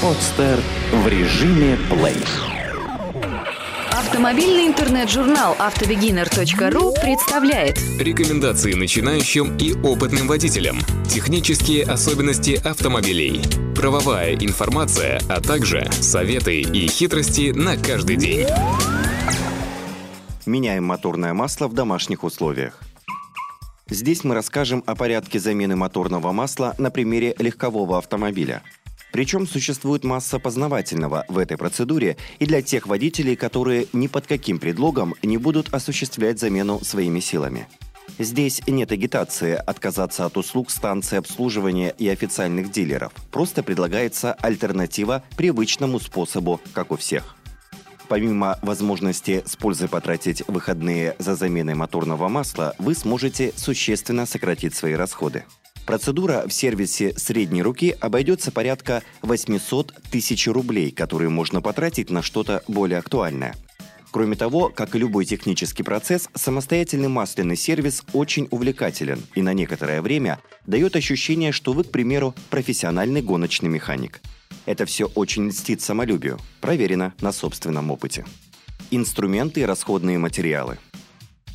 Подстер в режиме плей. Автомобильный интернет-журнал автобегинер.ру представляет Рекомендации начинающим и опытным водителям. Технические особенности автомобилей. Правовая информация, а также советы и хитрости на каждый день. Меняем моторное масло в домашних условиях. Здесь мы расскажем о порядке замены моторного масла на примере легкового автомобиля – причем существует масса познавательного в этой процедуре и для тех водителей, которые ни под каким предлогом не будут осуществлять замену своими силами. Здесь нет агитации отказаться от услуг станции обслуживания и официальных дилеров. Просто предлагается альтернатива привычному способу, как у всех. Помимо возможности с пользой потратить выходные за заменой моторного масла, вы сможете существенно сократить свои расходы. Процедура в сервисе средней руки обойдется порядка 800 тысяч рублей, которые можно потратить на что-то более актуальное. Кроме того, как и любой технический процесс, самостоятельный масляный сервис очень увлекателен и на некоторое время дает ощущение, что вы, к примеру, профессиональный гоночный механик. Это все очень льстит самолюбию, проверено на собственном опыте. Инструменты и расходные материалы.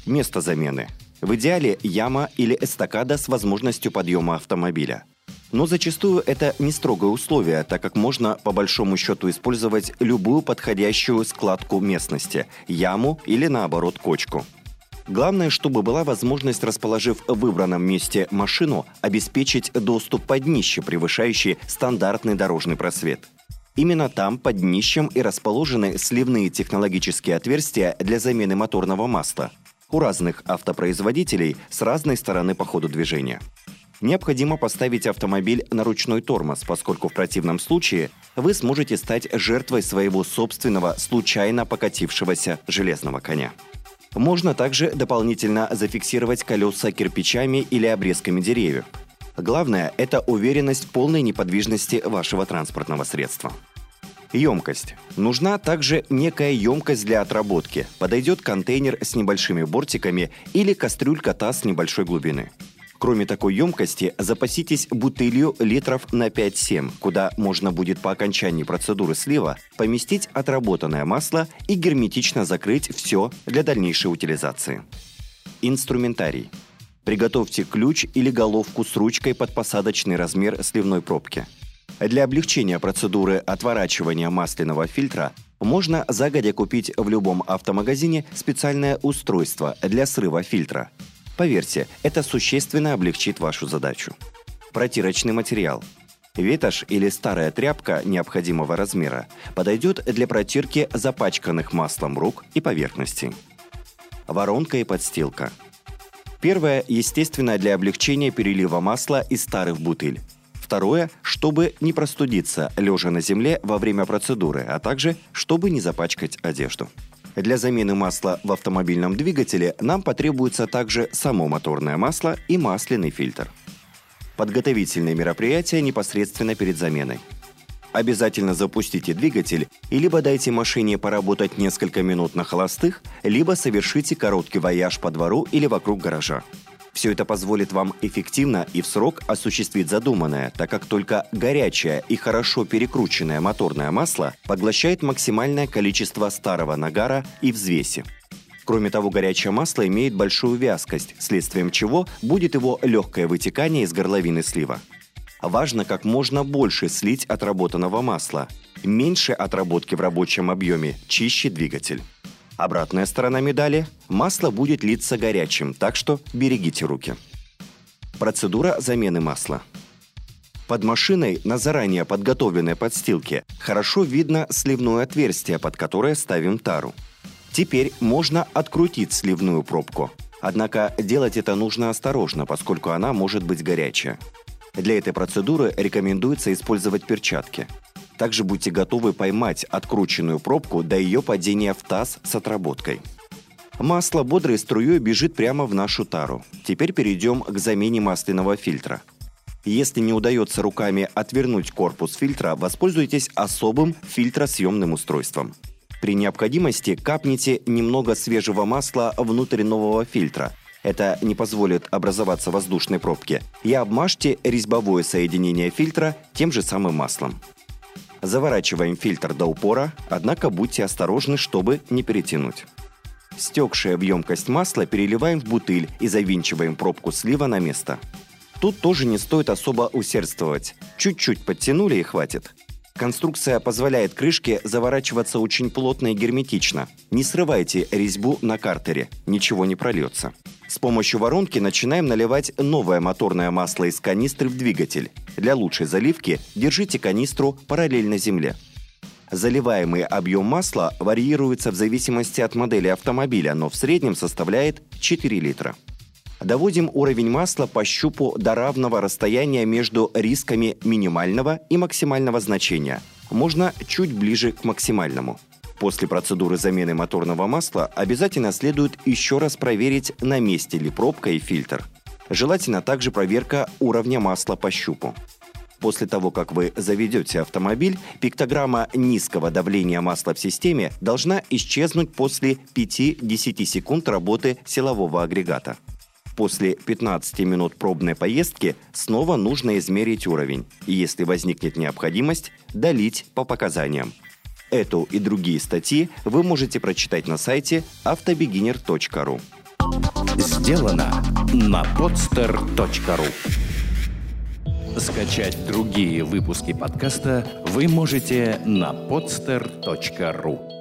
Место замены – в идеале яма или эстакада с возможностью подъема автомобиля. Но зачастую это не строгое условие, так как можно по большому счету использовать любую подходящую складку местности – яму или наоборот кочку. Главное, чтобы была возможность, расположив в выбранном месте машину, обеспечить доступ под днище, превышающий стандартный дорожный просвет. Именно там, под днищем, и расположены сливные технологические отверстия для замены моторного масла – у разных автопроизводителей с разной стороны по ходу движения. Необходимо поставить автомобиль на ручной тормоз, поскольку в противном случае вы сможете стать жертвой своего собственного случайно покатившегося железного коня. Можно также дополнительно зафиксировать колеса кирпичами или обрезками деревьев. Главное – это уверенность полной неподвижности вашего транспортного средства. Емкость. Нужна также некая емкость для отработки. Подойдет контейнер с небольшими бортиками или кастрюлька-таз небольшой глубины. Кроме такой емкости, запаситесь бутылью литров на 5-7, куда можно будет по окончании процедуры слива поместить отработанное масло и герметично закрыть все для дальнейшей утилизации. Инструментарий. Приготовьте ключ или головку с ручкой под посадочный размер сливной пробки – для облегчения процедуры отворачивания масляного фильтра можно загодя купить в любом автомагазине специальное устройство для срыва фильтра. Поверьте, это существенно облегчит вашу задачу. Протирочный материал. Ветошь или старая тряпка необходимого размера подойдет для протирки запачканных маслом рук и поверхностей. Воронка и подстилка. Первое, естественно, для облегчения перелива масла из старых бутыль. Второе, чтобы не простудиться, лежа на земле во время процедуры, а также, чтобы не запачкать одежду. Для замены масла в автомобильном двигателе нам потребуется также само моторное масло и масляный фильтр. Подготовительные мероприятия непосредственно перед заменой. Обязательно запустите двигатель и либо дайте машине поработать несколько минут на холостых, либо совершите короткий вояж по двору или вокруг гаража. Все это позволит вам эффективно и в срок осуществить задуманное, так как только горячее и хорошо перекрученное моторное масло поглощает максимальное количество старого нагара и взвеси. Кроме того, горячее масло имеет большую вязкость, следствием чего будет его легкое вытекание из горловины слива. Важно как можно больше слить отработанного масла. Меньше отработки в рабочем объеме, чище двигатель. Обратная сторона медали – масло будет литься горячим, так что берегите руки. Процедура замены масла. Под машиной на заранее подготовленной подстилке хорошо видно сливное отверстие, под которое ставим тару. Теперь можно открутить сливную пробку. Однако делать это нужно осторожно, поскольку она может быть горячая. Для этой процедуры рекомендуется использовать перчатки – также будьте готовы поймать открученную пробку до ее падения в таз с отработкой. Масло бодрой струей бежит прямо в нашу тару. Теперь перейдем к замене масляного фильтра. Если не удается руками отвернуть корпус фильтра, воспользуйтесь особым фильтросъемным устройством. При необходимости капните немного свежего масла внутрь нового фильтра. Это не позволит образоваться воздушной пробке. И обмажьте резьбовое соединение фильтра тем же самым маслом. Заворачиваем фильтр до упора, однако будьте осторожны, чтобы не перетянуть. Стекшая в емкость масла переливаем в бутыль и завинчиваем пробку слива на место. Тут тоже не стоит особо усердствовать. Чуть-чуть подтянули и хватит. Конструкция позволяет крышке заворачиваться очень плотно и герметично. Не срывайте резьбу на картере, ничего не прольется. С помощью воронки начинаем наливать новое моторное масло из канистры в двигатель. Для лучшей заливки держите канистру параллельно земле. Заливаемый объем масла варьируется в зависимости от модели автомобиля, но в среднем составляет 4 литра. Доводим уровень масла по щупу до равного расстояния между рисками минимального и максимального значения. Можно чуть ближе к максимальному. После процедуры замены моторного масла обязательно следует еще раз проверить, на месте ли пробка и фильтр. Желательно также проверка уровня масла по щупу. После того, как вы заведете автомобиль, пиктограмма низкого давления масла в системе должна исчезнуть после 5-10 секунд работы силового агрегата. После 15 минут пробной поездки снова нужно измерить уровень и, если возникнет необходимость, долить по показаниям. Эту и другие статьи вы можете прочитать на сайте автобегинер.ру. Сделано на podster.ru Скачать другие выпуски подкаста вы можете на podster.ru